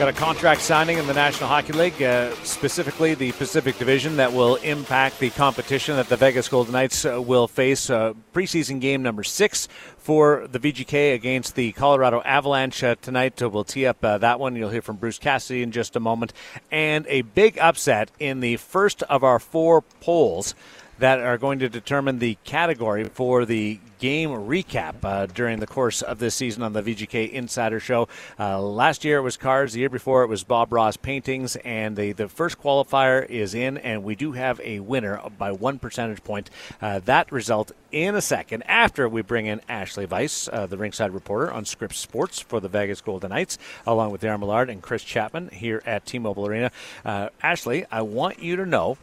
Got a contract signing in the National Hockey League, uh, specifically the Pacific Division, that will impact the competition that the Vegas Golden Knights uh, will face. Uh, preseason game number six for the VGK against the Colorado Avalanche uh, tonight. Uh, we'll tee up uh, that one. You'll hear from Bruce Cassidy in just a moment. And a big upset in the first of our four polls that are going to determine the category for the game recap uh, during the course of this season on the VGK Insider Show. Uh, last year it was cars, the year before it was Bob Ross paintings, and the, the first qualifier is in, and we do have a winner by one percentage point. Uh, that result in a second after we bring in Ashley Weiss, uh, the ringside reporter on Scripps Sports for the Vegas Golden Knights, along with Daren Millard and Chris Chapman here at T-Mobile Arena. Uh, Ashley, I want you to know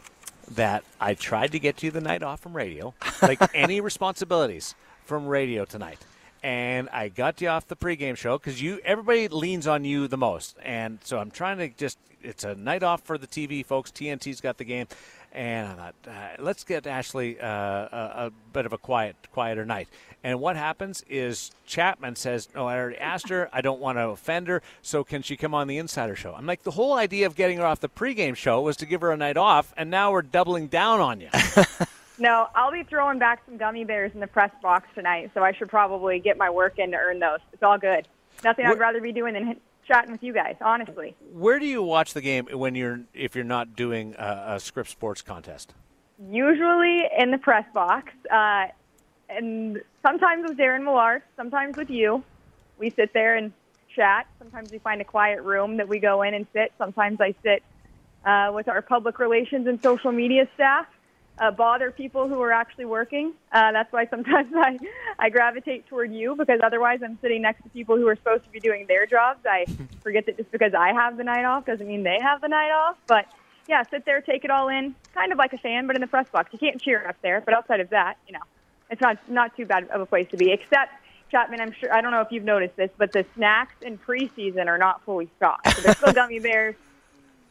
that I tried to get you the night off from radio, like any responsibilities from radio tonight. And I got you off the pregame show because you everybody leans on you the most, and so I'm trying to just it's a night off for the TV folks. TNT's got the game, and I thought uh, let's get Ashley uh, a, a, bit of a quiet, quieter night. And what happens is Chapman says, "No, I already asked her. I don't want to offend her. So can she come on the Insider Show?" I'm like, the whole idea of getting her off the pregame show was to give her a night off, and now we're doubling down on you. No, I'll be throwing back some gummy bears in the press box tonight, so I should probably get my work in to earn those. It's all good. Nothing I'd rather be doing than chatting with you guys, honestly. Where do you watch the game when you're if you're not doing a, a Scripps Sports contest? Usually in the press box, uh, and sometimes with Daren Millard, sometimes with you. We sit there and chat. Sometimes we find a quiet room that we go in and sit. Sometimes I sit uh, with our public relations and social media staff uh, bother people who are actually working. Uh, that's why sometimes I, I gravitate toward you because otherwise I'm sitting next to people who are supposed to be doing their jobs. I forget that just because I have the night off doesn't mean they have the night off. But yeah, sit there, take it all in, kind of like a fan, but in the press box. You can't cheer up there, but outside of that, you know, it's not not too bad of a place to be. Except Chapman, I'm sure I don't know if you've noticed this, but the snacks in preseason are not fully stocked. So there's still gummy bears,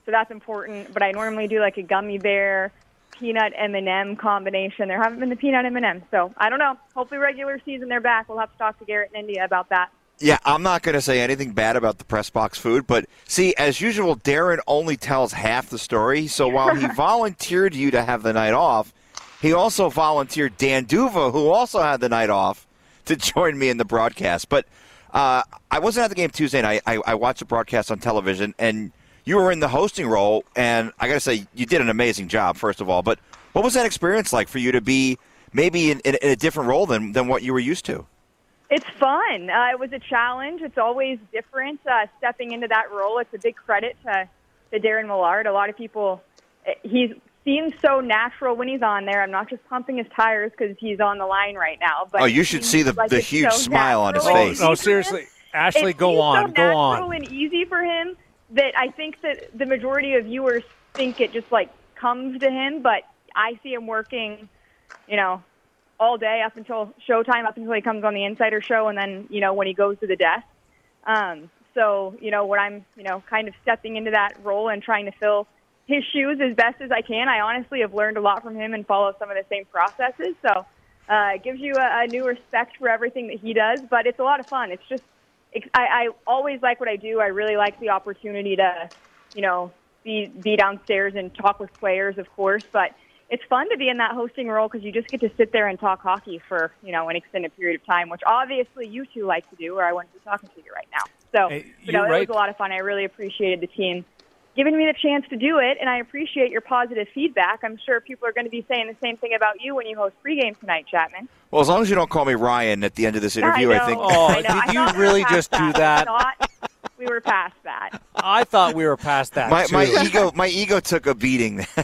so that's important. But I normally do like a gummy bear peanut M&M combination. There haven't been the peanut M&M, so I don't know. Hopefully, regular season they're back. We'll have to talk to Garrett and India about that. Yeah, I'm not going to say anything bad about the press box food, but see, as usual, Daren only tells half the story. So while he volunteered you to have the night off, he also volunteered Dan Duva, who also had the night off, to join me in the broadcast. But uh, I wasn't at the game Tuesday night. I, I watched the broadcast on television, and you were in the hosting role, and I got to say, you did an amazing job, first of all. But what was that experience like for you to be maybe in, in, in a different role than, than what you were used to? It's fun. Uh, it was a challenge. It's always different uh, stepping into that role. It's a big credit to, to Daren Millard. A lot of people, eh, he seems so natural when he's on there. I'm not just pumping his tires because he's on the line right now. But oh, you should see the, like the huge so smile on his face. Oh, no, seriously. Ashley, it go on. So go on. and easy for him that I think that the majority of viewers think it just like comes to him, but I see him working, you know, all day up until showtime, up until he comes on the Insider Show, and then you know when he goes to the desk. Um, so you know when I'm you know kind of stepping into that role and trying to fill his shoes as best as I can. I honestly have learned a lot from him and follow some of the same processes. So uh, it gives you a, a new respect for everything that he does, but it's a lot of fun. It's just I, I always like what I do. I really like the opportunity to, you know, be be downstairs and talk with players, of course. But it's fun to be in that hosting role because you just get to sit there and talk hockey for you know an extended period of time, which obviously you two like to do, or I wouldn't be talking to you right now. So, Hey, you know, you're it was a lot of fun. I really appreciated the team giving me the chance to do it, and I appreciate your positive feedback. I'm sure people are going to be saying the same thing about you when you host pregame tonight, Chapman. Well, as long as you don't call me Ryan at the end of this interview, I, I, think. Oh, I did I you thought we were really past just do I that? Thought we were past that. I thought we were past that. My, too. my ego, my ego took a beating.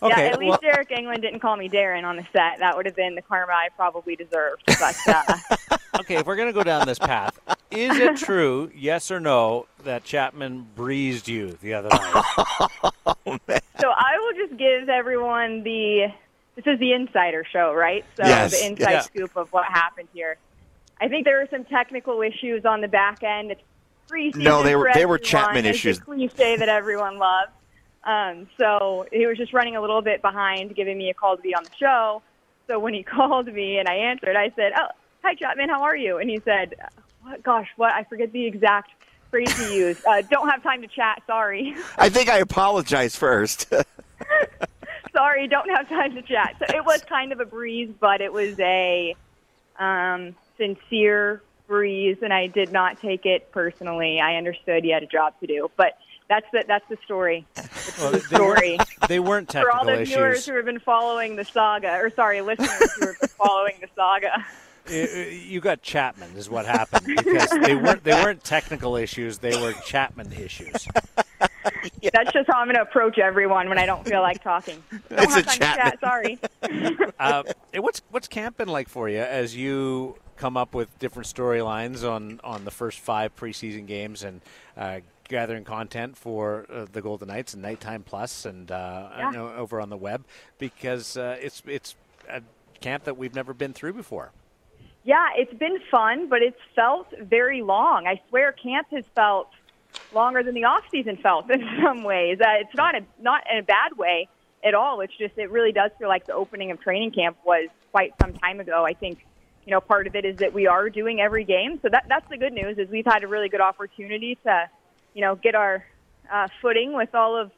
Okay, yeah, at least well- Deryk Engelland didn't call me Daren on the set. That would have been the karma I probably deserved. But uh, okay, if we're going to go down this path, is it true, yes or no, that Chapman breezed you the other night? so I will just give everyone the. This is the insider show, right? So Yes, the inside yeah. scoop of what happened here. I think there were some technical issues on the back end. It's No, they were- they were. Chapman issues. Cliche that everyone loves. Um, so he was just running a little bit behind, giving me a call to be on the show. So when he called me and I answered, I said, "Oh, hi Chapman, how are you?" And he said, "What? Gosh, what? I forget the exact phrase he used. Uh, don't have time to chat. Sorry. I think I apologize first. sorry, don't have time to chat. So it was kind of a breeze, but it was a um, sincere breeze, and I did not take it personally. I understood you had a job to do, but that's the that's the story. Well, the they, story. weren't, they weren't For all the viewers issues. who have been following the saga, or sorry, listeners who have been following the saga. Y- you got Chapman is what happened because they weren't they weren't technical issues. They were Chapman issues. That's just how I'm going to approach everyone when I don't feel like talking. Don't It's a time chat. Sorry. Uh, what's what's camp been like for you as you come up with different storylines on on the first five preseason games and uh, gathering content for uh, the Golden Knights and Nighttime Plus and uh, Yeah. you know, over on the web because uh, it's it's a camp that we've never been through before. Yeah, it's been fun, but it's felt very long. I swear, camp has felt longer than the off season felt in some ways. Uh, it's not a not in a bad way at all. It's just it really does feel like the opening of training camp was quite some time ago. I think you know part of it is that we are doing every game, so that that's the good news. Is we've had a really good opportunity to you know get our uh, footing with all of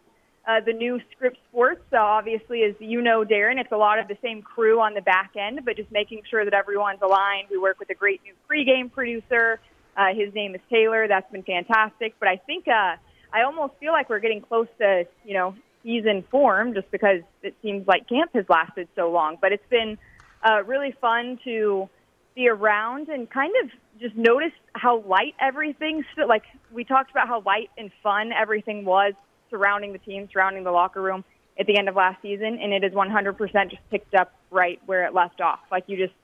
uh, the new Scripps Sports. So obviously, as you know, Daren, it's a lot of the same crew on the back end, but just making sure that everyone's aligned. We work with a great new pregame producer. Uh, his name is Taylor. That's been fantastic. But I think uh, I almost feel like we're getting close to you know season form, just because it seems like camp has lasted so long. But it's been uh, really fun to be around and kind of just notice how light everything's like we talked about how light and fun everything was surrounding the team, surrounding the locker room at the end of last season, and it is 100% just picked up right where it left off. Like you just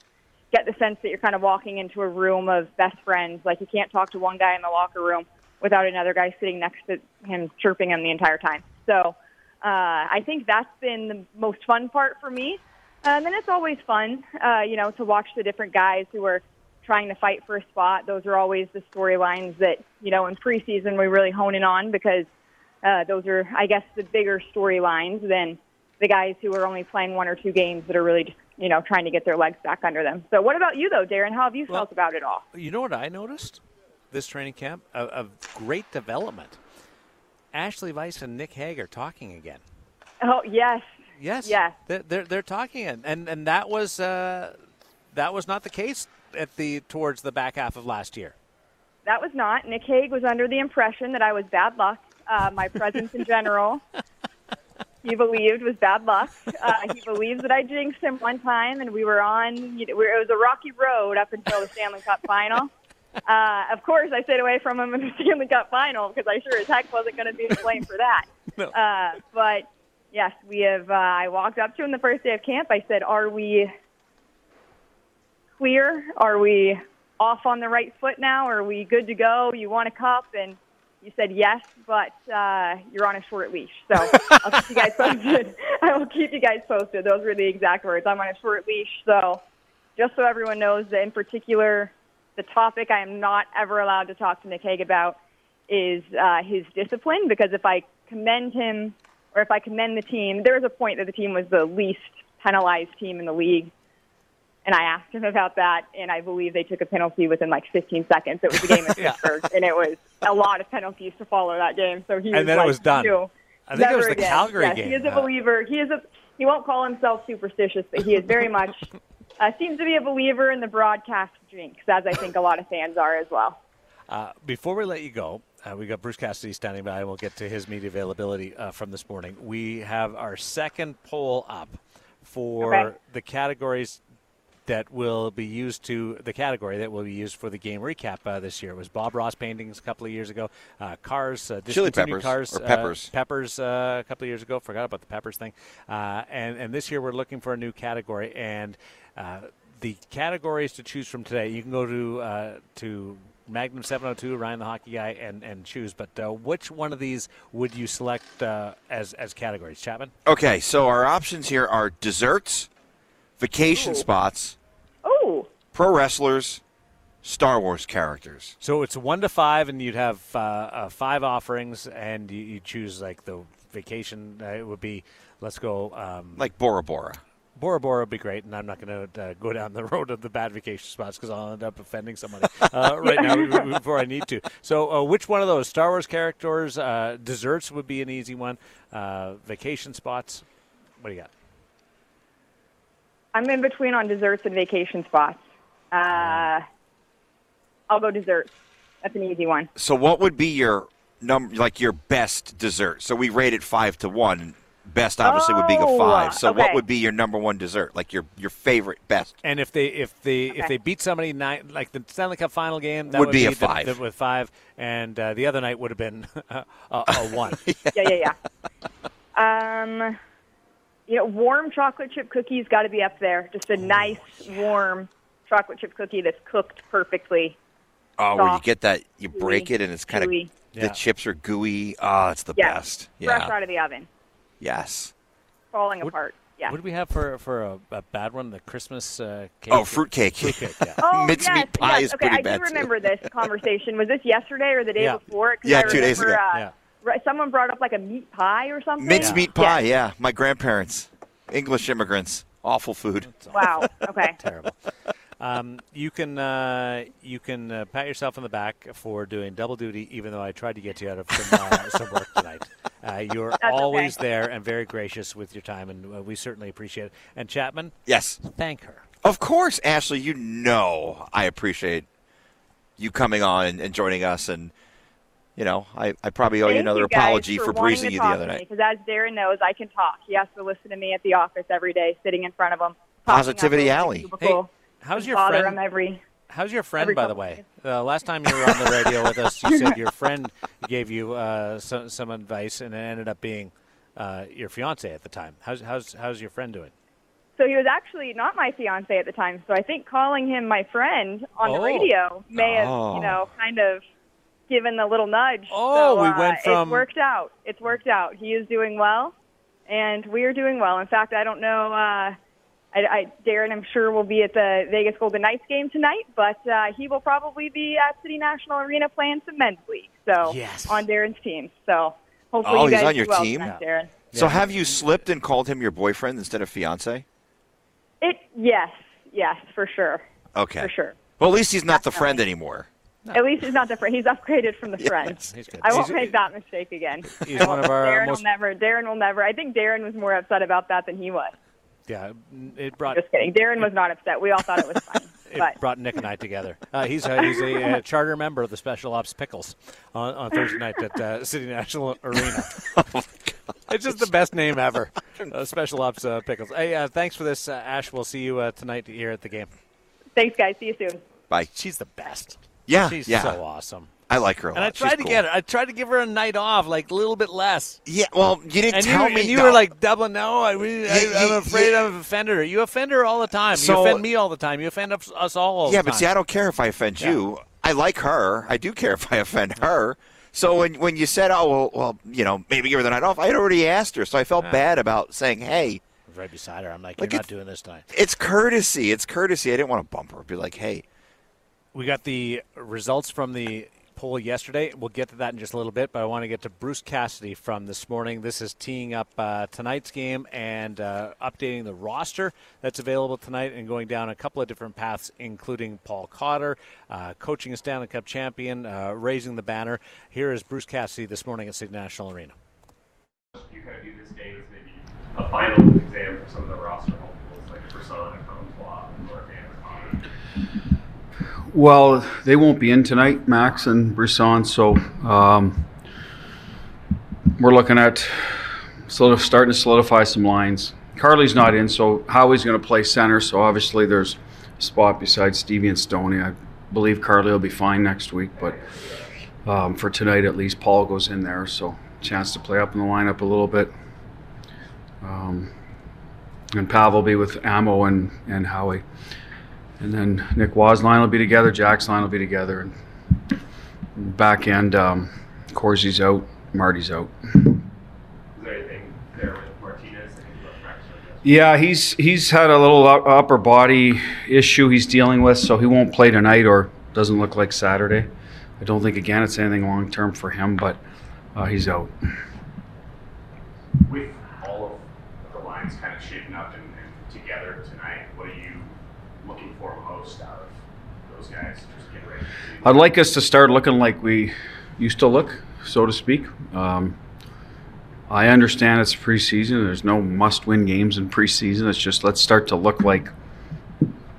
get the sense that you're kind of walking into a room of best friends. Like you can't talk to one guy in the locker room without another guy sitting next to him chirping him the entire time. So uh, I think that's been the most fun part for me. Um, and it's always fun, uh, you know, to watch the different guys who are trying to fight for a spot. Those are always the storylines that, you know, in preseason we really hone in on because uh, those are, I guess, the bigger storylines than the guys who are only playing one or two games that are really just, you know, trying to get their legs back under them. So, what about you, though, Daren? How have you Well- felt about it all? You know what I noticed this training camp? A, a great development. Ashley Weiss and Nick Hague talking again. Oh, yes. Yes. Yes. They're they're, they're talking, it, and, and that was uh, that was not the case at the towards the back half of last year. That was not. Nick Hague was under the impression that I was bad luck. Uh, my presence in general, he believed was bad luck. Uh, he believes that I jinxed him one time, and we were on. You know, it was a rocky road up until the Stanley Cup final. Uh, of course, I stayed away from him in the Stanley Cup final because I sure as heck wasn't going to be to blame for that. No. Uh, but yes, we have. Uh, I walked up to him the first day of camp. I said, "Are we clear? Are we off on the right foot now? Are we good to go? You want a cup?" And you said yes, but uh, you're on a short leash. So I'll keep you guys posted. I will keep you guys posted. Those were the exact words. I'm on a short leash. So just so everyone knows that in particular, the topic I am not ever allowed to talk to Nick Hague about is uh, his discipline because if I commend him or if I commend the team, there was a point that the team was the least penalized team in the league. And I asked him about that, and I believe they took a penalty within like 15 seconds. It was a game in Yeah. Pittsburgh, and it was a lot of penalties to follow that game. So he And was then it was done. "No, I think it was the again." Calgary yes, game. He is a believer. He is a. He won't call himself superstitious, but he is very much uh, seems to be a believer in the broadcast jinx, as I think a lot of fans are as well. Uh, before we let you go, uh, we got Bruce Cassidy standing by, and we'll get to his media availability uh, from this morning. We have our second poll up for Okay. the categories that will be used to the category that will be used for the game recap uh, this year. It was Bob Ross paintings a couple of years ago, uh, cars, uh, Chili peppers, cars, or peppers. uh, peppers uh, a couple of years ago. Forgot about the peppers thing, uh, and and this year we're looking for a new category and. Uh, the categories to choose from today, you can go to uh, to Magnum 702, Ryan the Hockey Guy, and, and choose. But uh, which one of these would you select uh, as as categories, Chapman? Okay, so our options here are desserts, vacation Ooh. spots, Oh, pro wrestlers, Star Wars characters. So it's one to five, and you'd have uh, uh, five offerings, and you, you choose like the vacation. Uh, it would be let's go. Um, Like Bora Bora. Bora Bora would be great, and I'm not going to uh, go down the road of the bad vacation spots because I'll end up offending somebody uh, right now before I need to. So, uh, which one of those Star Wars characters, uh, desserts would be an easy one, uh, vacation spots? What do you got? I'm in between on desserts and vacation spots. Uh, I'll go desserts. That's an easy one. So, what would be your number, like your best dessert? So we rate it five to one. Best obviously would be a five. So, what would be your number one dessert? Like your your favorite best? And if they if they if they beat somebody nine, like the Stanley Cup final game, that Would would, be a the- five. the- with five, and uh, the other night would have been a, a one. Yeah, yeah, yeah. um, you know, warm chocolate chip cookies got to be up there. Just a nice, warm chocolate chip cookie that's cooked perfectly. Oh, where you get that, you break chewy, it and it's kind of chewy. the Yeah. chips are gooey. Oh, it's the Yeah, best. fresh out of the oven, Yes. falling What- apart. Yeah. What do we have for for a, a bad one? The Christmas uh, cake. Oh, fruitcake. Fruitcake. Yeah. Oh, Mincemeat yes, pie yes. is okay, pretty I bad, do too. remember this conversation. Was this yesterday or the day Yeah. before? 'Cause Yeah, I two days ago. Uh, Yeah. right, someone brought up like a meat pie or something. Mincemeat pie, yeah. My grandparents, English immigrants. Awful food. Wow. Okay. Terrible. Um, you can uh, you can uh, pat yourself on the back for doing double duty, even though I tried to get you out of some, uh, some work tonight. Uh, you're okay. always there and very gracious with your time, and uh, we certainly appreciate it. And Chapman, Yes. thank her. Of course, Ashley, you know I appreciate you coming on and, and joining us. And, you know, I, I probably owe you another you apology for, wanting breezing you the other night. Because as Daren knows, I can talk. He has to listen to me at the office every day, sitting in front of him. Positivity Alley. the cubicle. How's your bother friend? every. How's your friend, every by the way? Uh, last time you were on the radio with us, you said your friend gave you uh, some, some advice, and it ended up being uh, your fiance at the time. How's how's how's your friend doing? So he was actually not my fiance at the time. So I think calling him my friend on the Oh. radio may have, Oh. you know, kind of given the little nudge. Oh, so, we uh, went from- It's worked out. It's worked out. He is doing well, and we are doing well. In fact, I don't know. I, I, Daren, I'm sure, will be at the Vegas Golden Knights game tonight, but uh, he will probably be at City National Arena playing some men's league. So Yes. on Daren's team. So hopefully Oh, you he's guys on your well team? tonight, Daren. So have you slipped and called him your boyfriend instead of fiance? It yes, yes, for sure, Okay. for sure. Well, at least he's not the friend anymore. At least he's not different. He's upgraded from the friend. He's good. I won't He's- make that mistake again. He's one of our Daren most- will never. Daren will never. I think Daren was more upset about that than he was. Yeah, it brought Just kidding. Daren was not upset. We all thought it was funny. it But brought Nick and I together. Uh, he's a, he's a, uh charter member of the Special Ops Pickles on, on Thursday night at uh, City National Arena. It's just the best name ever. Uh, Special Ops uh, Pickles. Hey, uh, thanks for this, uh, Ash. We'll see you uh, tonight here at the game. thanks, guys. See you soon. Bye. She's the best. Yeah, She's yeah. so awesome. I like her a lot. And I She's tried to cool. get her. I tried to give her a night off, like a little bit less. Yeah, well, you didn't And tell you, me. and you no. were like doubling. No, I, really, I, Yeah, I'm afraid yeah. I've offended her. You offend her all the time. So- you offend me all the time. You offend us, all. all Yeah, but time. see, I don't care if I offend you. I like her. I do care if I offend her. So when when you said, "Oh well, well, you know, maybe give her the night off," I had already asked her, so I felt Yeah. bad about saying, "Hey, right beside her. I'm like, Like you're not doing this tonight. it's courtesy. It's courtesy." I didn't want to bump her. Be like, "Hey, We got the results from the poll yesterday. We'll get to that in just a little bit, but I want to get to Bruce Cassidy from this morning. This is teeing up uh, tonight's game and uh, updating the roster that's available tonight and going down a couple of different paths, including Paul Cotter, uh, coaching a Stanley Cup champion, uh, raising the banner. Here is Bruce Cassidy this morning at City National Arena. you kind of view this game as maybe a final exam for some of the roster hopefuls like Persona, Comtois, Well, they won't be in tonight, Max and Brisson, so um, we're looking at sort of starting to solidify some lines. Carly's not in, so Howie's going to play center, so obviously there's a spot beside Stevie and Stoney. I believe Carly will be fine next week, but um, for tonight at least, Paul goes in there, so chance to play up in the lineup a little bit. Um, and Pav will be with Ammo and, and Howie. And then Nic Roy's line will be together, Jack's line will be together. And back end, um, Corsi's out, Marty's out. Is there anything there with Martinez that can go practice? I guess? Yeah, he's he's had a little upper body issue he's dealing with, so he won't play tonight or doesn't look like Saturday. I don't think again it's anything long term for him, but uh, he's out. With all of the lines kind of shaping up and, and together tonight, what are you looking for most out of those guys? Just get ready. to- I'd like us to start looking like we used to look, so to speak. Um, I understand it's preseason. There's no must-win games in preseason. It's just let's start to look like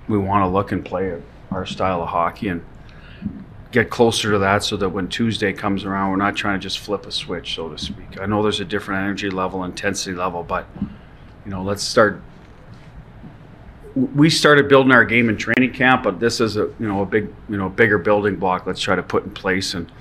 we want to look and play our style of hockey and get closer to that, so that when Tuesday comes around, we're not trying to just flip a switch, so to speak. I know there's a different energy level, intensity level, but you know, let's start we started building our game in training camp, but this is a you know a big you know bigger building block. Let's try to put in place and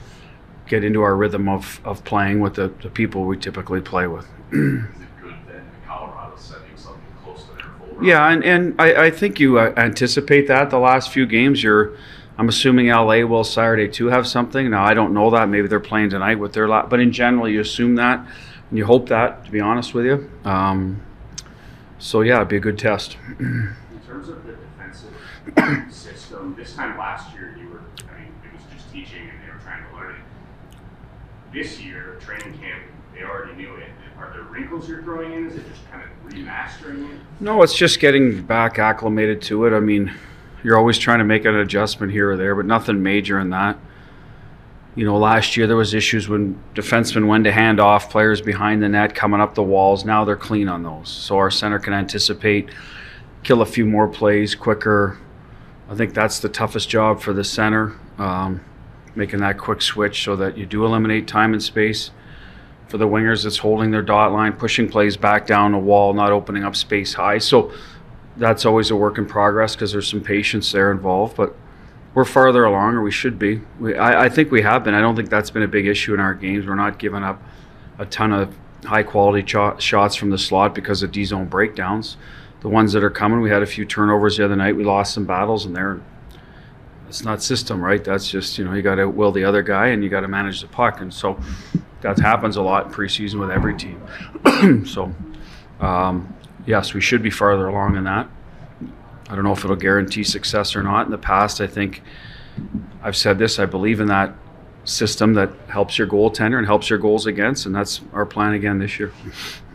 get into our rhythm of, of playing with the, the people we typically play with. Is it good that Colorado's setting something close to their full run? Yeah, and, and I, I think you uh, anticipate that the last few games. You're, I'm assuming LA will Saturday too have something. Now I don't know that. Maybe they're playing tonight with their lot, but in general you assume that and you hope that. To be honest with you, um, so yeah, it'd be a good test. In terms of the defensive system, this time last year, you were, I mean, it was just teaching and they were trying to learn it. This year, training camp, they already knew it. Are there wrinkles you're throwing in? Is it just kind of remastering it? No, it's just getting back acclimated to it. I mean, you're always trying to make an adjustment here or there, but nothing major in that. You know, last year there was issues when defensemen went to hand off players behind the net, coming up the walls. Now they're clean on those, so our center can anticipate, kill a few more plays quicker. I think that's the toughest job for the center, um, making that quick switch so that you do eliminate time and space. For the wingers, it's holding their dot line, pushing plays back down the wall, not opening up space high. So that's always a work in progress because there's some patience there involved. But we're farther along, or we should be. We, I, I think we have been. I don't think that's been a big issue in our games. We're not giving up a ton of high quality cho- shots from the slot because of D zone breakdowns. The ones that are coming, we had a few turnovers the other night. We lost some battles, and they're it's not system, right? That's just you know you got to will the other guy, and you got to manage the puck, and so that happens a lot in preseason with every team. so um, yes, we should be farther along in that. I don't know if it'll guarantee success or not. In the past, I think I've said this. I believe in that system that helps your goaltender and helps your goals against, and that's our plan again this year.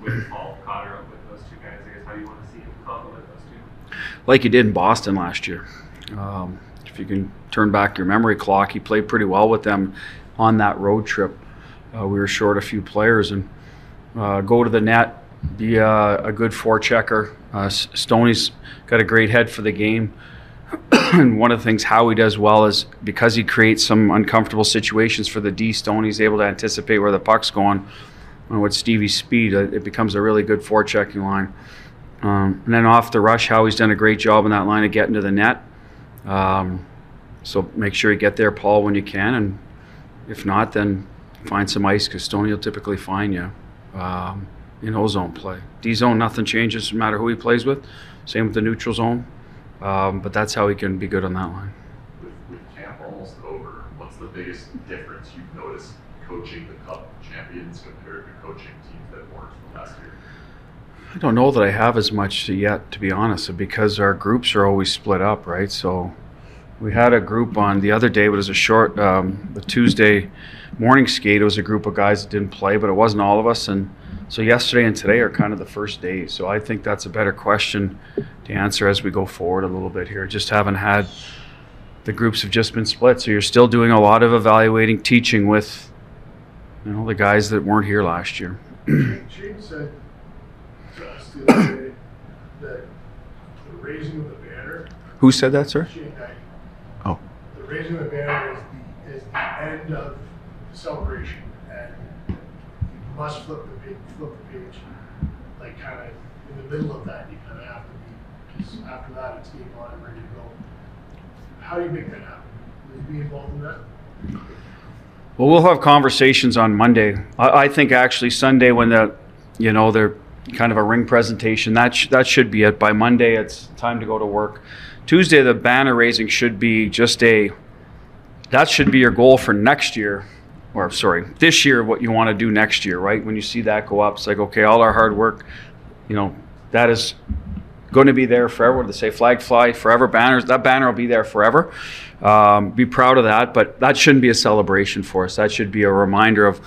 With Paul Cotter up with those two guys, I guess, how do you want to see him complement those two? Like he did in Boston last year. Um, if you can turn back your memory clock, he played pretty well with them on that road trip. Uh, we were short a few players and uh, go to the net, be a, a good forechecker. Uh, S- Stoney's got a great head for the game. and one of the things Howie does well is because he creates some uncomfortable situations for the D, Stoney's able to anticipate where the puck's going. And with Stevie's speed, uh, it becomes a really good forechecking line. Um, and then off the rush, Howie's done a great job in that line of getting to the net. Um, so make sure you get there, Paul, when you can, and if not, then find some ice because Stoney will typically find you um, in O zone play. D zone, nothing changes no matter who he plays with. Same with the neutral zone, um, but that's how he can be good on that line. With, with camp almost over, what's the biggest difference you've noticed coaching the Cup champions compared to coaching teams that weren't last year? I don't know that I have as much yet, to be honest, because our groups are always split up, right? So we had a group on the other day, but it was a short, um, the Tuesday morning skate. It was a group of guys that didn't play, but it wasn't all of us. And so yesterday and today are kind of the first days. So I think that's a better question to answer as we go forward a little bit here. Just haven't had the groups have just been split. So you're still doing a lot of evaluating, teaching with, you know, the guys that weren't here last year. Said to the other day that the raising of the banner, Who said that, sir? Shane Knight, Oh. the raising of the banner is the, is the end of the celebration. And you must flip the page, flip the page, like kind of in the middle of that, you kind of have to be, because after that, it's game on and ready to go. How do you make that happen? Will you be involved in that? Well, we'll have conversations on Monday. I, I think actually Sunday when the, you know, they're kind of a ring presentation. That sh- that should be it. By Monday, it's time to go to work. Tuesday, the banner raising should be just a. That should be your goal for next year, or sorry, this year. What you want to do next year, right? When you see that go up, it's like okay, all our hard work, you know, that is going to be there forever. To say? Flag fly forever. Banners. That banner will be there forever. Um, be proud of that, but that shouldn't be a celebration for us. That should be a reminder of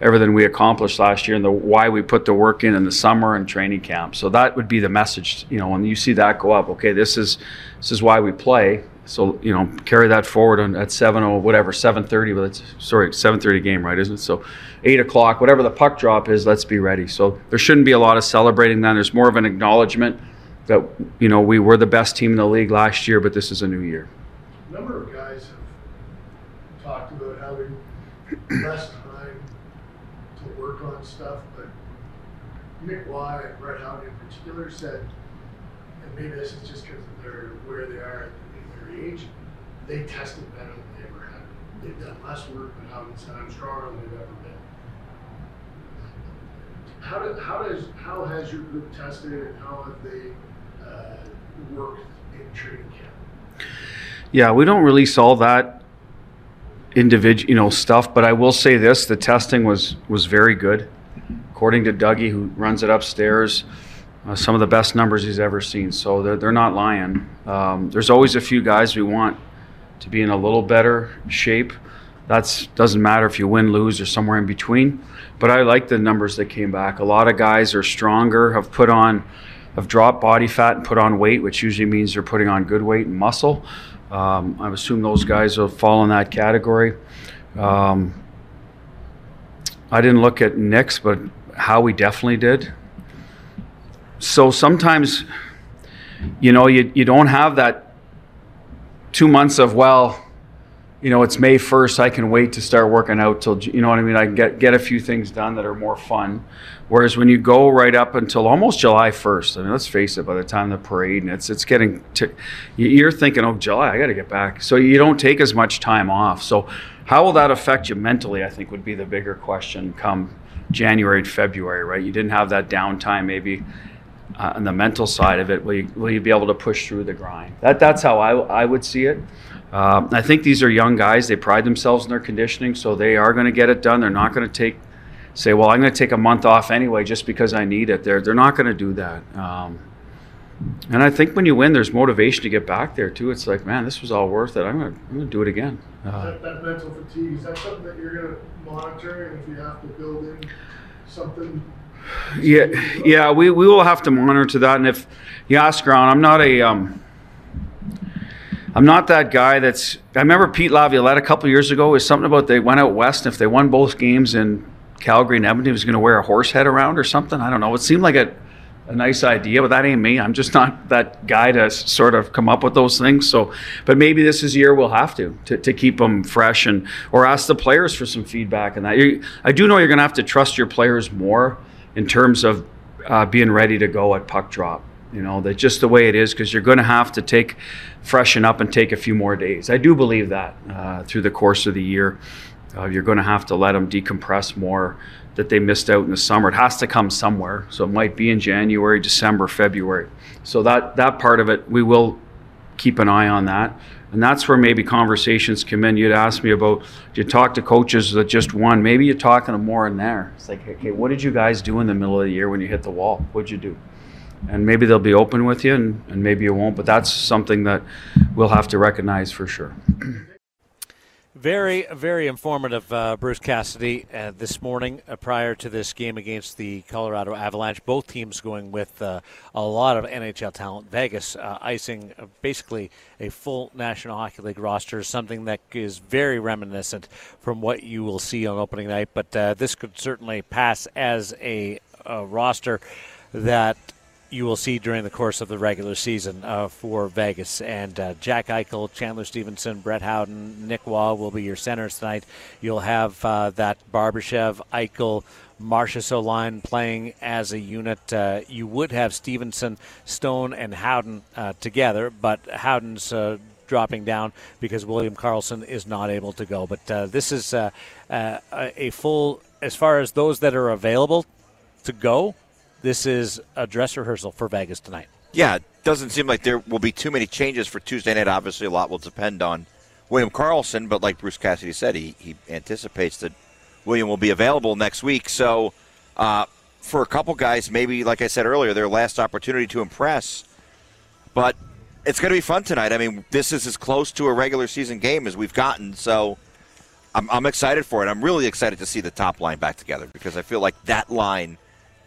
everything we accomplished last year and the why we put the work in in the summer and training camp. So that would be the message. You know, when you see that go up, okay, this is this is why we play. So you know, carry that forward on, at seven or whatever seven thirty. But it's sorry, seven thirty game, right? Isn't it? So eight o'clock, whatever the puck drop is, let's be ready. So there shouldn't be a lot of celebrating. Then there's more of an acknowledgement that you know we were the best team in the league last year, but this is a new year. A number of guys have talked about less time to work on stuff, but Nic Roy and Brett Howden in particular said, and maybe this is just because their where they are in their age, they tested better than they ever have. They've done less work, but Howden said, I'm stronger than they've ever been. How, did, how does how has your group tested and how have they uh, worked in training camp? Yeah, we don't release all that individual, you know, stuff. But I will say this: the testing was was very good, according to Dougie, who runs it upstairs. Uh, some of the best numbers he's ever seen. So they're they're not lying. Um, there's always a few guys we want to be in a little better shape. That's doesn't matter if you win, lose, or somewhere in between. But I like the numbers that came back. A lot of guys are stronger, have put on, have dropped body fat and put on weight, which usually means they're putting on good weight and muscle. Um, I assume those guys will fall in that category. Um, I didn't look at Nick's, but Howie definitely did. So sometimes, you know, you, you don't have that two months of, well, you know, it's May 1st. I can wait to start working out till, you know what I mean? I can get, get a few things done that are more fun. Whereas when you go right up until almost July 1st, I mean, let's face it, by the time the parade and it's, it's getting to, you're thinking, oh, July, I got to get back. So you don't take as much time off. So how will that affect you mentally? I think would be the bigger question come January and February, right? You didn't have that downtime maybe uh, on the mental side of it. Will you, will you be able to push through the grind? That, that's how I, I would see it. Um, I think these are young guys. They pride themselves in their conditioning, so they are going to get it done. They're not going to take, say, well, I'm going to take a month off anyway just because I need it. They're they're not going to do that. Um, and I think when you win, there's motivation to get back there too. It's like, man, this was all worth it. I'm going to, I'm to do it again. Uh, that, that mental fatigue is that something that you're going to monitor, and if you have to build in something. Yeah, yeah, we, we will have to monitor that. And if you ask around, I'm not a um, I'm not that guy that's. I remember Pete Laviolette a couple years ago was something about they went out west and if they won both games in Calgary and Edmonton, he was going to wear a horse head around or something. I don't know. It seemed like a, a nice idea, but that ain't me. I'm just not that guy to sort of come up with those things. So, but maybe this is year we'll have to, to to keep them fresh and or ask the players for some feedback and that. You, I do know you're going to have to trust your players more in terms of uh, being ready to go at puck drop. You know, that just the way it is because you're going to have to take freshen up and take a few more days. I do believe that uh, through the course of the year, uh, you're going to have to let them decompress more that they missed out in the summer. It has to come somewhere, so it might be in January, December, February. So that that part of it, we will keep an eye on that. And that's where maybe conversations come in. You'd ask me about, you talk to coaches that just won. Maybe you're talking to more in there. It's like, okay, what did you guys do in the middle of the year when you hit the wall? What'd you do? And maybe they'll be open with you and, and maybe you won't but that's something that we'll have to recognize for sure. Very very informative uh, bruce cassidy uh, this morning uh, prior to this game against the colorado avalanche. Both teams going with uh, a lot of nhl talent. Vegas uh, icing uh, basically a full national hockey league roster something that is very reminiscent from what you will see on opening night. But this could certainly pass as a, a roster that you will see during the course of the regular season uh, for Vegas. And uh, Jack Eichel, Chandler Stephenson, Brett Howden, Nic Roy will be your centers tonight. You'll have uh, that Barbashev, Eichel, Marchessault line playing as a unit. Uh, you would have Stephenson, Stone, and Howden uh, together, but Howden's uh, dropping down because William Karlsson is not able to go. But this is a full, as far as those that are available to go, this is a dress rehearsal for Vegas tonight. Yeah, it doesn't seem like there will be too many changes for Tuesday night. Obviously, a lot will depend on William Karlsson, but like Bruce Cassidy said, he, he anticipates that William will be available next week. So, uh, for a couple guys, maybe, like I said earlier, their last opportunity to impress. But it's going to be fun tonight. I mean, this is as close to a regular season game as we've gotten. So, I'm, I'm excited for it. I'm really excited to see the top line back together because I feel like that line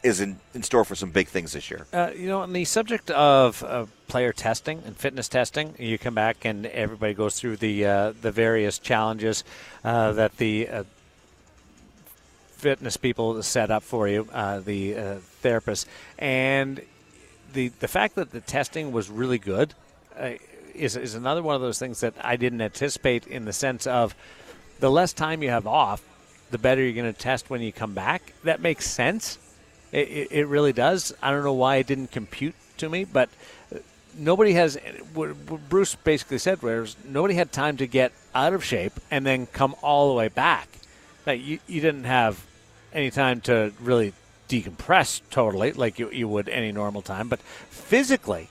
is in, in store for some big things this year. Uh, you know, on the subject of uh, player testing and fitness testing, you come back and everybody goes through the uh, the various challenges uh, that the uh, fitness people set up for you, uh, the therapists, and the the fact that the testing was really good is is another one of those things that I didn't anticipate in the sense of the less time you have off, the better you're going to test when you come back. That makes sense it, it, really does. I don't know why it didn't compute to me, but nobody has. What Bruce basically said was nobody had time to get out of shape and then come all the way back. Like you, you didn't have any time to really decompress totally like you, you would any normal time. But physically,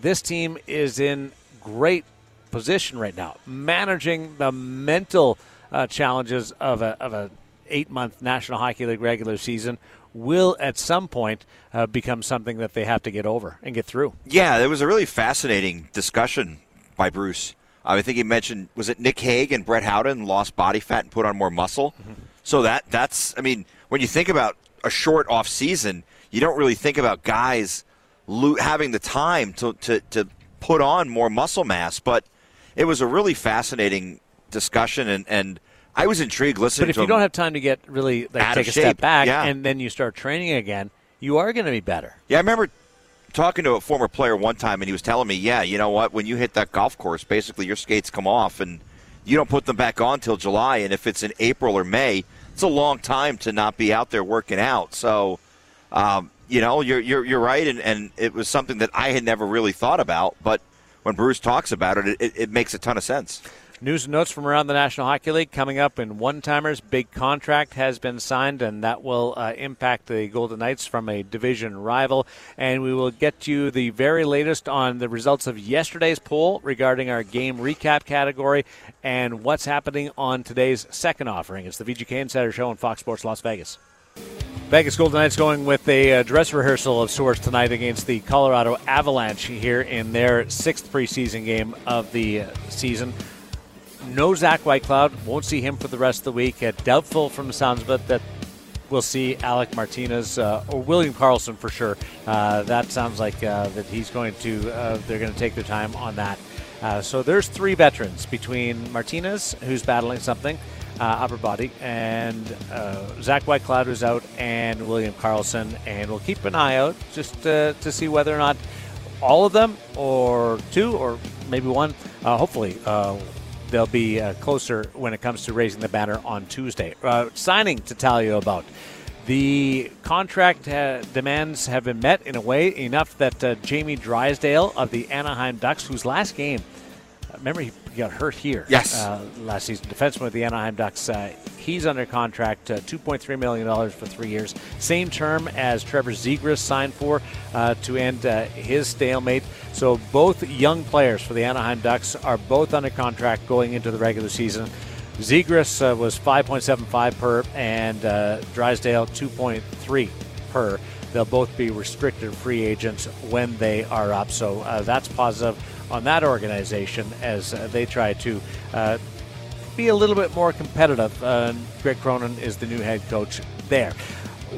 this team is in great position right now, managing the mental uh, challenges of a, of a eight month National Hockey League regular season will at some point uh, become something that they have to get over and get through. Yeah, it was a really fascinating discussion by Bruce. I think he mentioned was it Nick Hague and Brett Howden lost body fat and put on more muscle. Mm-hmm. So that that's I mean when you think about a short off season, you don't really think about guys lo- having the time to, to to put on more muscle mass. But it was a really fascinating discussion and and I was intrigued listening. But if you don't have time to get really like, take a shape, step back yeah. and then you start training again, you are going to be better. Yeah, I remember talking to a former player one time, and he was telling me, "Yeah, you know what? When you hit that golf course, basically your skates come off, and you don't put them back on till July. And if it's in April or May, it's a long time to not be out there working out. So." Um, you know, you're, you're, you're right, and, and it was something that I had never really thought about. But when Bruce talks about it, it, it makes a ton of sense. News and notes from around the National Hockey League coming up in one timers. Big contract has been signed, and that will uh, impact the Golden Knights from a division rival. And we will get you the very latest on the results of yesterday's poll regarding our game recap category and what's happening on today's second offering. It's the VGK Insider Show on Fox Sports Las Vegas. Vegas Golden Knights going with a uh, dress rehearsal of sorts tonight against the Colorado Avalanche here in their sixth preseason game of the uh, season no Zach Whitecloud. Won't see him for the rest of the week. Uh, doubtful from the sounds of it that we'll see Alec Martinez uh, or William Karlsson for sure. Uh, that sounds like uh, that he's going to. Uh, they're going to take their time on that. Uh, so there's three veterans between Martinez, who's battling something. upper body and Zach Whitecloud who's out and William Karlsson. and we'll keep an eye out just to see whether or not all of them or two or maybe one hopefully they'll be uh, closer when it comes to raising the banner on Tuesday. Uh, signing to tell you about. The contract uh, demands have been met in a way enough that uh, Jamie Drysdale of the Anaheim Ducks, whose last game, remember he got hurt here yes. Uh, last season, defenseman with the Anaheim Ducks, he's under contract, $2.3 million for three years. Same term as Trevor Zegras signed for to end his stalemate. So both young players for the Anaheim Ducks are both under contract going into the regular season. Zegras uh, was 5.75 per, and uh, Drysdale 2.3 per. They'll both be restricted free agents when they are up. So uh, that's positive on that organization as uh, they try to uh, be a little bit more competitive. Uh, Greg Cronin is the new head coach there.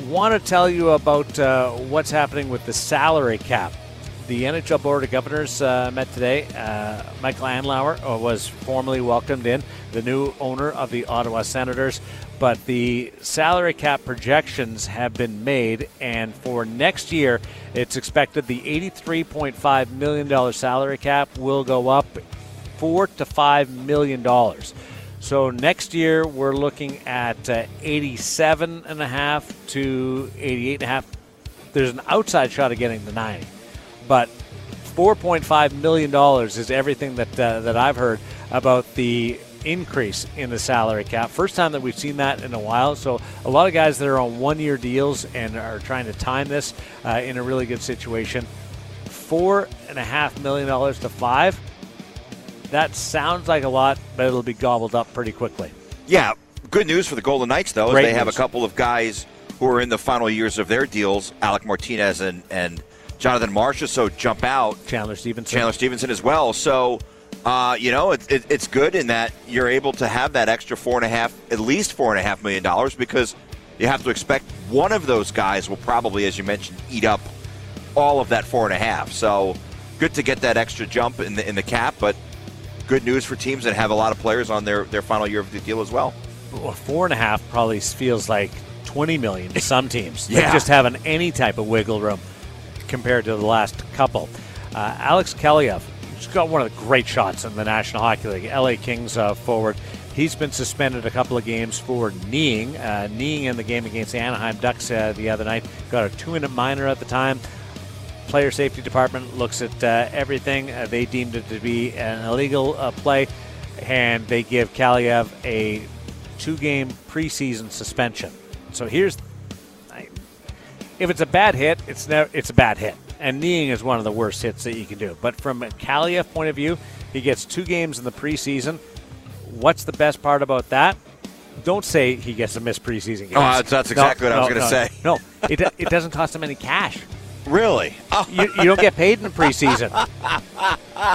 Want to tell you about what's happening with the salary cap the NHL Board of Governors uh, met today. Uh, Michael Andlauer uh, was formally welcomed in, the new owner of the Ottawa Senators. But the salary cap projections have been made, and for next year, it's expected the $83.5 million salary cap will go up four to five million dollars. So next year we're looking at uh, 87 and a half to 88 and a half. There's an outside shot of getting the 90. But $4.5 million is everything that, uh, that I've heard about the increase in the salary cap. First time that we've seen that in a while. So a lot of guys that are on one-year deals and are trying to time this uh, in a really good situation. Four and a half million dollars to five. That sounds like a lot, but it'll be gobbled up pretty quickly. Yeah, good news for the Golden Knights though. They news. have a couple of guys who are in the final years of their deals. Alec Martinez and and Jonathan Marchessault jump out. Chandler Stephenson. Chandler Stephenson as well. So Uh, you know, it, it, it's good in that you're able to have that extra four and a half, at least four and a half million dollars, because you have to expect one of those guys will probably, as you mentioned, eat up all of that four and a half. So good to get that extra jump in the in the cap, but good news for teams that have a lot of players on their, their final year of the deal as well. Well, four and a half probably feels like 20 million to some teams. Yeah. They just having any type of wiggle room compared to the last couple. Uh, Alex Kaliyev, he's got one of the great shots in the National Hockey League. LA Kings uh, forward. He's been suspended a couple of games for kneeing. Uh, kneeing in the game against the Anaheim Ducks uh, the other night. Got a two-minute minor at the time. Player safety department looks at uh, everything. Uh, they deemed it to be an illegal uh, play, and they give Kaliyev a two-game preseason suspension. So here's, if it's a bad hit, it's never, it's a bad hit, and kneeing is one of the worst hits that you can do. But from a point of view, he gets two games in the preseason. What's the best part about that? Don't say he gets a miss preseason game. Oh, that's- exactly what I was gonna no, say. No, it, it doesn't cost him any cash Really? Oh, you, you don't get paid in the preseason.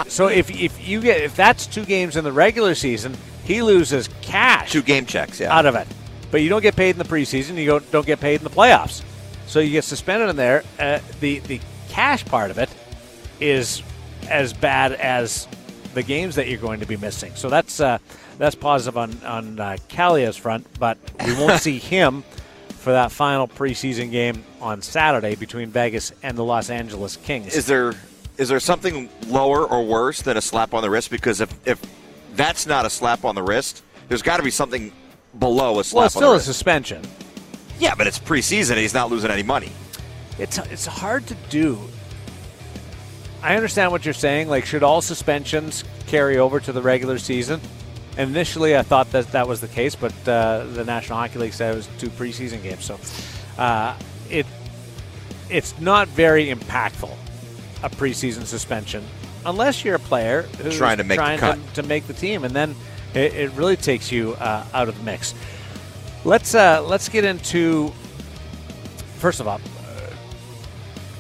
So if if you get if that's two games in the regular season, he loses cash two game checks, yeah. out of it. But you don't get paid in the preseason. You don't, don't get paid in the playoffs. So you get suspended in there. Uh, the the cash part of it is as bad as the games that you're going to be missing. So that's uh, that's positive on on uh, front, but we won't see him for that final preseason game on Saturday between Vegas and the Los Angeles Kings. is there is there something lower or worse than a slap on the wrist? Because if, if that's not a slap on the wrist, there's got to be something below a slap well, it's on still the a wrist. suspension. Yeah, but it's preseason. and He's not losing any money. It's it's hard to do. I understand what you're saying. Like, should all suspensions carry over to the regular season? Initially, I thought that that was the case, but uh, the National Hockey League said it was two preseason games. So, uh, it it's not very impactful a preseason suspension unless you're a player who's Trying to make the trying cut. To, to make the team, and then it, it really takes you uh, out of the mix. Let's uh, let's get into first of all, uh,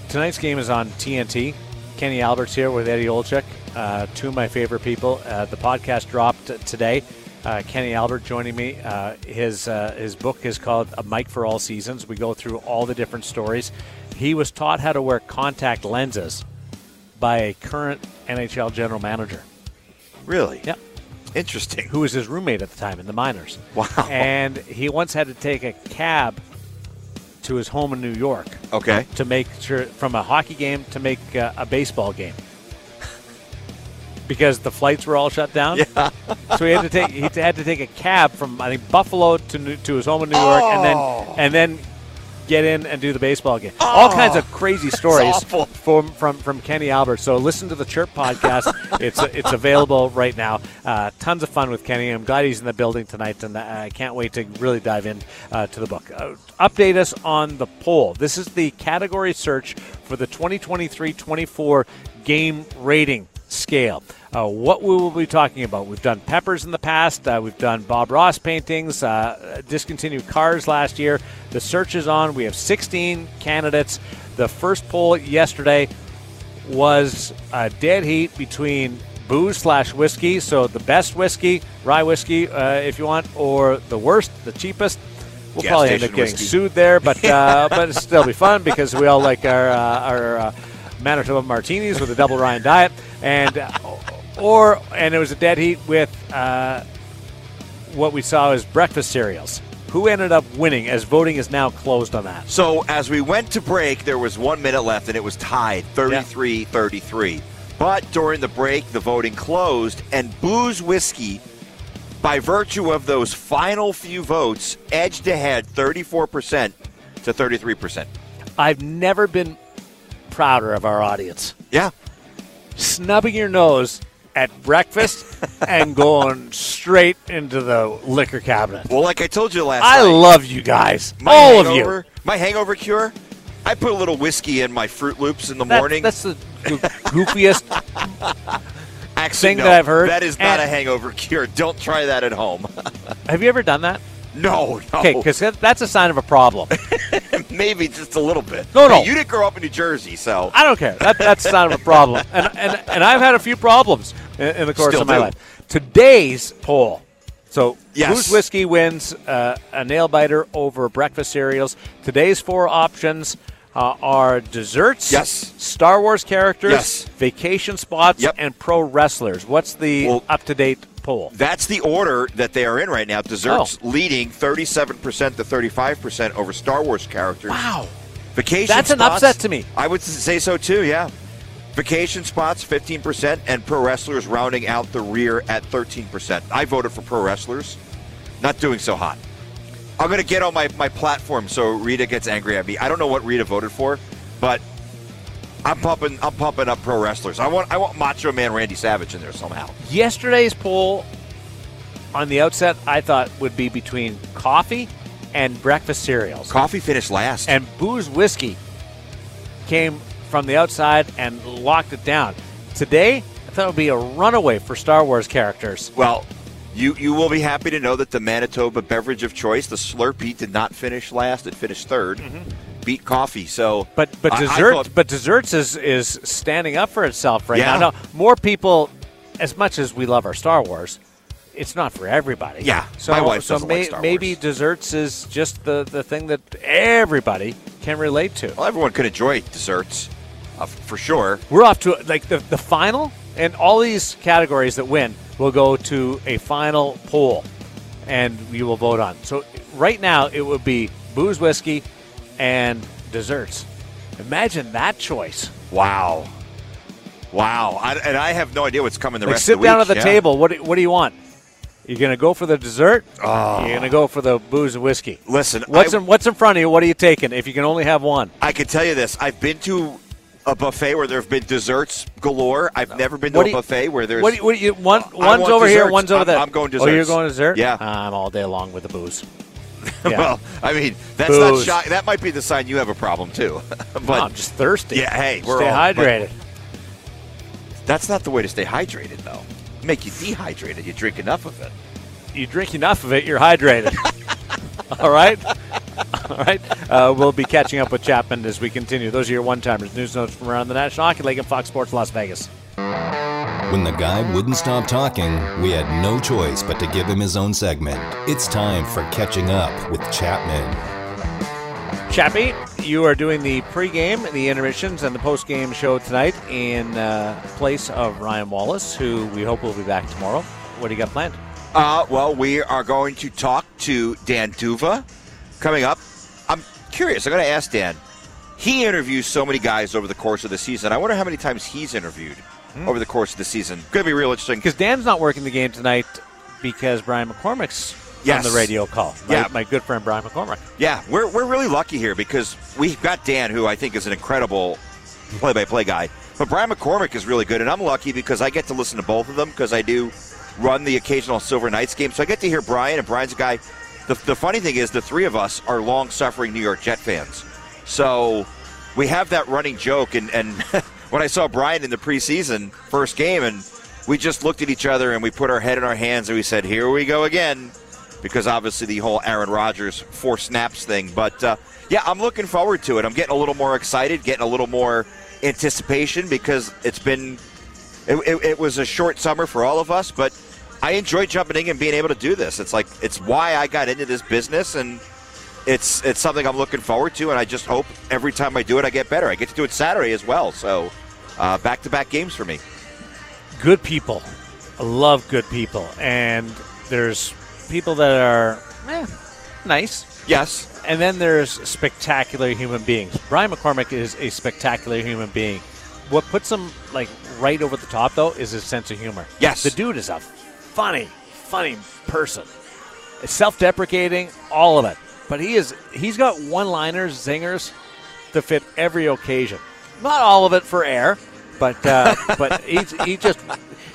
tonight's game is on TNT. Kenny Albert's here with Eddie Olczyk, uh, two of my favorite people. Uh, the podcast dropped today. Uh, Kenny Albert joining me. Uh, his uh, his book is called A Mic for All Seasons. We go through all the different stories. He was taught how to wear contact lenses by a current NHL general manager. Really? Yeah. Interesting. who was his roommate at the time in the minors. Wow. And he once had to take a cab to his home in New York Okay. to make sure from a hockey game to make uh, a baseball game because the flights were all shut down. Yeah. so he had to take he had to take a cab from I think Buffalo to New, to his home in New York and then Oh. and then get in and do the baseball game. All kinds of crazy stories awful. From from from Kenny Albert. So listen to the Chirp podcast. it's it's available right now. Uh, tons of fun with Kenny. I'm glad he's in the building tonight, and I can't wait to really dive in uh, to the book. Uh, update us on the poll. This is the category search for the 2023-24 game rating scale. Uh, what we will be talking about. We've done peppers in the past. Uh, we've done Bob Ross paintings, uh, discontinued cars last year. The search is on. We have 16 candidates. The first poll yesterday was a dead heat between booze slash whiskey. So the best whiskey, rye whiskey, uh, if you want, or the worst, the cheapest. We'll Gas probably end up getting whiskey. sued there, but uh, but it'll still be fun because we all like our uh, our uh, Manitoba martinis with a double Ryan diet, and uh, or and it was a dead heat with uh, what we saw as breakfast cereals. Who ended up winning as voting is now closed on that? So as we went to break, there was one minute left and it was tied 33 33. But during the break, the voting closed, and Booze Whiskey, by virtue of those final few votes, edged ahead 34% to 33%. I've never been prouder of our audience. Yeah. Snubbing your nose at breakfast and going straight into the liquor cabinet. Well, like I told you last I night, love you guys. my All of you. My hangover cure, I put a little whiskey in my Froot Loops in the That- morning. That's the goofiest. Actually, thing no, that I've heard. That is not And- a hangover cure. Don't try that at home. Have you ever done that? No, no. Okay, because that's a sign of a problem. Maybe just a little bit. No, no. Hey, you didn't grow up in New Jersey, so I don't care. That, that's a sign of a problem. And, and and I've had a few problems. in, in the course Still of my do. life. Today's poll. So, Yes. Booze Whiskey wins uh, a nail biter over breakfast cereals. Today's four options uh, are desserts, Yes. Star Wars characters, Yes. vacation spots, Yep. and pro wrestlers. What's the Well- up to date poll? That's the order that they are in right now. Desserts Oh. leading 37% to 35% over Star Wars characters. Wow. Vacation That's an upset to me. I would say so too, yeah. Vacation spots 15% and pro wrestlers rounding out the rear at 13%. I voted for pro wrestlers. Not doing so hot. I'm going to get on my, my platform so Rita gets angry at me. I don't know what Rita voted for, but I'm pumping I'm pumping up pro wrestlers. I want I want Macho Man Randy Savage in there somehow. Yesterday's poll on the outset, I thought would be between coffee and breakfast cereals. Coffee finished last. and booze whiskey came from the outside and locked it down. Today, I thought it would be a runaway for Star Wars characters. Well, you you will be happy to know that the Manitoba beverage of choice, the Slurpee, did not finish last. It finished 3rd Beat coffee. So, But but dessert thought- but desserts is is standing up for itself right Yeah. now. Now, more people as much as we love our Star Wars, it's not for everybody. Yeah, So, my wife so doesn't like may, Star maybe desserts is just the, the thing that everybody can relate to. well, everyone could enjoy desserts, uh, for sure. We're off to like the, the final, and all these categories that win will go to a final poll, and you will vote on. So right now it would be booze, whiskey, and desserts. Imagine that choice. Wow, wow, I, and I have no idea what's coming the Like rest sit of the down at the Yeah. table. What do, what do you want? You're gonna go for the dessert. Oh. You're gonna go for the booze and whiskey. Listen, What's I, in What's in front of you? What are you taking? If you can only have one, I can tell you this: I've been to a buffet where there have been desserts galore. I've never been to What a you- buffet where there's. what do you, what do you one? One's over here. One's over I'm- there. I'm going Oh, you're desserts. going dessert. Yeah. I'm all day long with the booze. Yeah. well, I mean, that's not Booze. shock. That might be the sign you have a problem too. but No, I'm just thirsty. Yeah, hey, we're stay all- hydrated. that's not the way to stay hydrated, though. Make you dehydrated. You drink enough of it. you drink enough of it, you're hydrated. All right? All right. Uh, we'll be catching up with Chapman as we continue. Those are your one timers. News notes from around the National Hockey League and Fox Sports Las Vegas. When the guy wouldn't stop talking, we had no choice but to give him his own segment. It's time for Catching Up with Chapman. Chappie, you are doing the pregame, the intermissions, and the postgame show tonight in uh, place of Ryan Wallace, who we hope will be back tomorrow. What do you got planned? Uh, well, we are going to talk to Dan D'Uva coming up. I'm curious. I'm going to ask Dan. He interviews so many guys over the course of the season. I wonder how many times he's interviewed Hmm. over the course of the season. Going to be real interesting. Because Dan's not working the game tonight because Brian McCormick's Yes. on the radio call. My, Yeah. my good friend Brian McCormick. Yeah, we're, we're really lucky here because we've got Dan, who I think is an incredible play by play guy. But Brian McCormick is really good, and I'm lucky because I get to listen to both of them because I do run the occasional Silver Knights game. So I get to hear Brian, and Brian's a guy. The, the funny thing is, the three of us are long suffering New York Jet fans. So we have that running joke. And, and when I saw Brian in the preseason first game, and we just looked at each other and we put our head in our hands and we said, Here we go again because obviously the whole Aaron Rodgers four snaps thing. But uh, yeah, I'm looking forward to it. I'm getting a little more excited, getting a little more anticipation because it's been it, it, it was a short summer for all of us, but I enjoy jumping in and being able to do this. It's like it's why I got into this business and. It's it's something I'm looking forward to, and I just hope every time I do it, I get better. I get to do it Saturday as well, so back to back games for me. good people. I love good people. And there's people that are eh, nice. Yes, And then there's spectacular human beings. Brian McCormick is a spectacular human being. What puts him like right over the top though is his sense of humor. Yes. The dude is a funny, funny person. Self-deprecating, all of it. But he is he's got one-liners, zingers to fit every occasion. Not all of it for air, but uh, but he's he just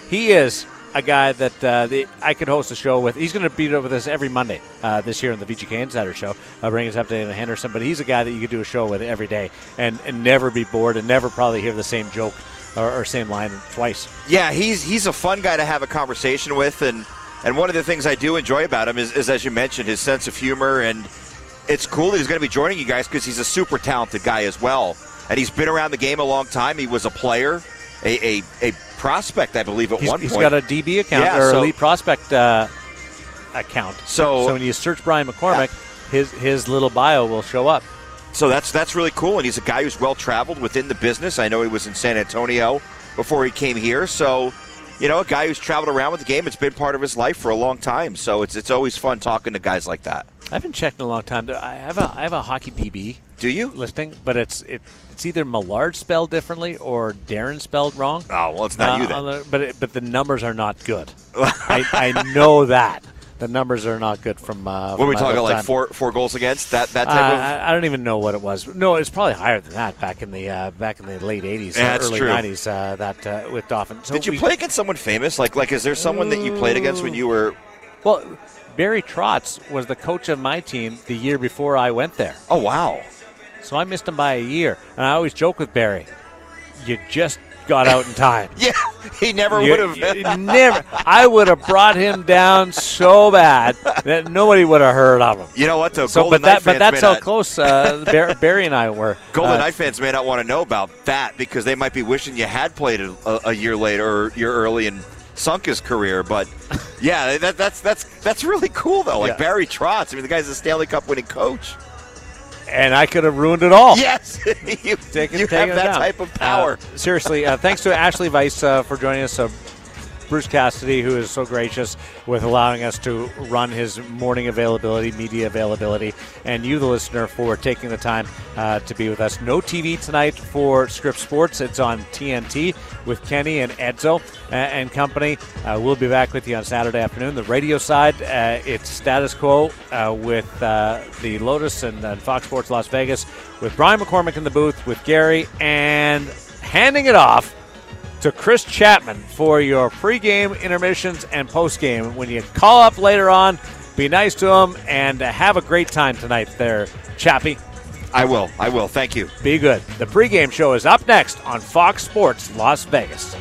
he is a guy that uh, the, I could host a show with. He's going to be with us every Monday uh, this year on the VGK Insider Show, uh, bringing us up to David Henderson. But he's a guy that you could do a show with every day and, and never be bored and never probably hear the same joke or, or same line twice. Yeah, he's he's a fun guy to have a conversation with, and and one of the things I do enjoy about him is, is as you mentioned, his sense of humor, and it's cool that he's going to be joining you guys because he's a super talented guy as well, and he's been around the game a long time. He was a player, a a, a prospect, I believe, at He's, one he's point. He's got a DB account Yeah, or so- elite prospect uh, account. So- so when you search Brian McCormick, his his little bio will show up. So that's that's really cool, and he's a guy who's well traveled within the business. I know he was in San Antonio before he came here, so you know, a guy who's traveled around with the game. It's been part of his life for a long time, so it's it's always fun talking to guys like that. I haven't checked in a long time. I have a I have a hockey DB Do you? listing, but it's it, it's either Millard spelled differently or Darren spelled wrong. Oh well, it's not Uh, you then. the- but it, but the numbers are not good. I, I know that the numbers are not good from. Uh, What are we talking like time. four four goals against that that Uh, of? I, I don't even know what it was. No, it's probably higher than that back in the uh, back in the late '80s, Yeah, uh, early '90s. Uh, that uh, with Dolphins. So Did you we- play against someone famous? Like like is there someone that you played against when you were? Well, Barry Trotz was the coach of my team the year before I went there, Oh wow. So I missed him by a year. And I always joke with Barry, "You just got out in time." Yeah, he never would have. never. I would have brought him down so bad that nobody would have heard of him. You know what? though? So, Golden but that, but that's how not- close uh, Bar- Barry and I were. Golden Uh, Knight fans may not want to know about that because they might be wishing you had played a, a year later or year early and sunk his career. But yeah, that, that's that's that's really cool though. Like Yeah. Barry Trotz. I mean, the guy's a Stanley Cup winning coach. And I could have ruined it all. Yes, you, Taking- you taking have it that down. type of power. Uh, seriously, uh, thanks to Ashley Weiss uh, for joining us. Bruce Cassidy, who is so gracious with allowing us to run his morning availability, media availability, and you, the listener, for taking the time uh, to be with us. No TV tonight for Scripps Sports. It's on TNT with Kenny and Edzo uh, and company. Uh, we'll be back with you on Saturday afternoon. The radio side, uh, it's status quo uh, with uh, the Lotus and, and Fox Sports Las Vegas with Brian McCormick in the booth with Gary and handing it off to Chris Chapman for your pregame, intermissions, and postgame. When you call up later on, be nice to him and have a great time tonight there, Chappie. I will. I will. Thank you. Be good. The pregame show is up next on Fox Sports Las Vegas.